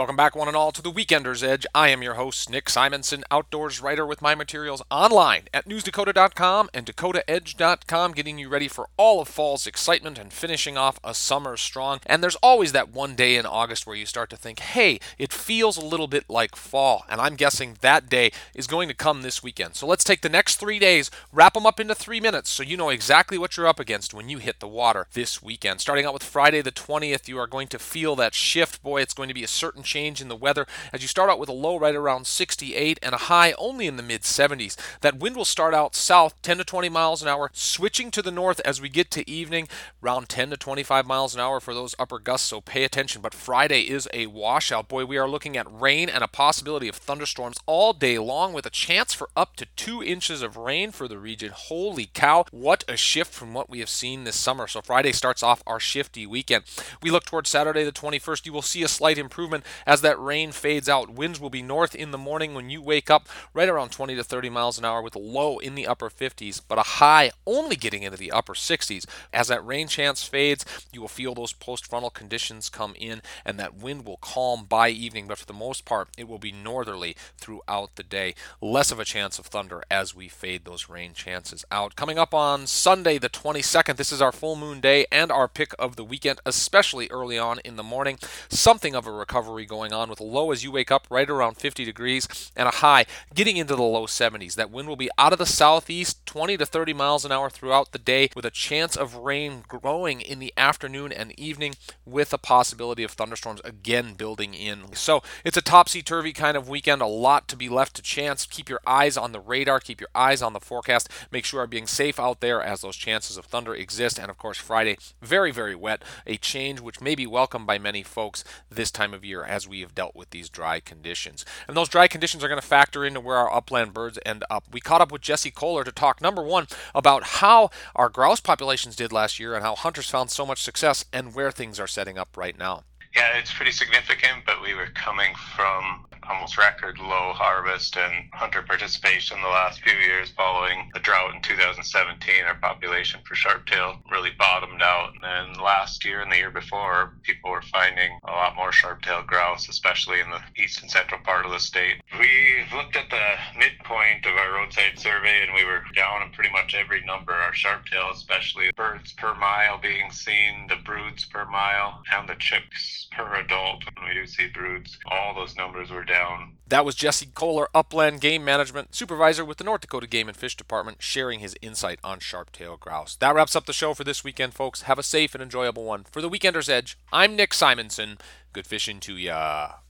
Welcome back, one and all, to the Weekender's Edge. I am your host, Nick Simonson, outdoors writer with my materials online at newsdakota.com and dakotaedge.com, getting you ready for all of fall's excitement and finishing off a summer strong. And there's always that one day in August where you start to think, hey, it feels a little bit like fall. And I'm guessing that day is going to come this weekend. So let's take the next three days, wrap them up into three minutes so you know exactly what you're up against when you hit the water this weekend. Starting out with Friday the 20th, you are going to feel that shift. Boy, it's going to be a certain change in the weather as you start out with a low right around 68 and a high only in the mid 70s. That wind will start out south 10 to 20 miles an hour, switching to the north as we get to evening, around 10 to 25 miles an hour for those upper gusts, so pay attention. But Friday is a washout. Boy, we are looking at rain and a possibility of thunderstorms all day long with a chance for up to two inches of rain for the region. Holy cow, what a shift from what we have seen this summer. So Friday starts off our shifty weekend. We look towards Saturday the 21st. You will see a slight improvement as that rain fades out. Winds will be north in the morning when you wake up, right around 20 to 30 miles an hour with a low in the upper 50s, but a high only getting into the upper 60s. As that rain chance fades, you will feel those post frontal conditions come in and that wind will calm by evening, but for the most part, it will be northerly throughout the day. Less of a chance of thunder as we fade those rain chances out. Coming up on Sunday, the 22nd, this is our full moon day and our pick of the weekend, especially early on in the morning. Something of a recovery going on with a low as you wake up right around 50 degrees and a high getting into the low 70s. That wind will be out of the southeast 20 to 30 miles an hour throughout the day with a chance of rain growing in the afternoon and evening with a possibility of thunderstorms again building in. So it's a topsy turvy kind of weekend, a lot to be left to chance. Keep your eyes on the radar, keep your eyes on the forecast, make sure you're being safe out there as those chances of thunder exist. And of course, Friday, very, very wet, a change which may be welcomed by many folks this time of year as we have dealt with these dry conditions. And those dry conditions are going to factor into where our upland birds end up. We caught up with Jesse Kolar to talk, number one, about how our grouse populations did last year and how hunters found so much success and where things are setting up right now. Yeah, it's pretty significant, but we were coming from almost record low harvest and hunter participation the last few years following the drought in 2017. Our population for sharptail really bottomed out. And then last year and the year before, people were finding a lot more sharptail grouse, especially in the east and central part of the state. We looked at the midpoint of our roadside survey and we were down in pretty much every number. Our sharptail, especially birds per mile being seen, the broods per mile, and the chicks per adult. When we do see broods, all those numbers were down. That was Jesse Kolar, Upland Game Management Supervisor with the North Dakota Game and Fish Department, sharing his insight on sharp-tailed grouse. That wraps up the show for this weekend, folks. Have a safe and enjoyable one. For the Weekender's Edge, I'm Nick Simonson. Good fishing to ya.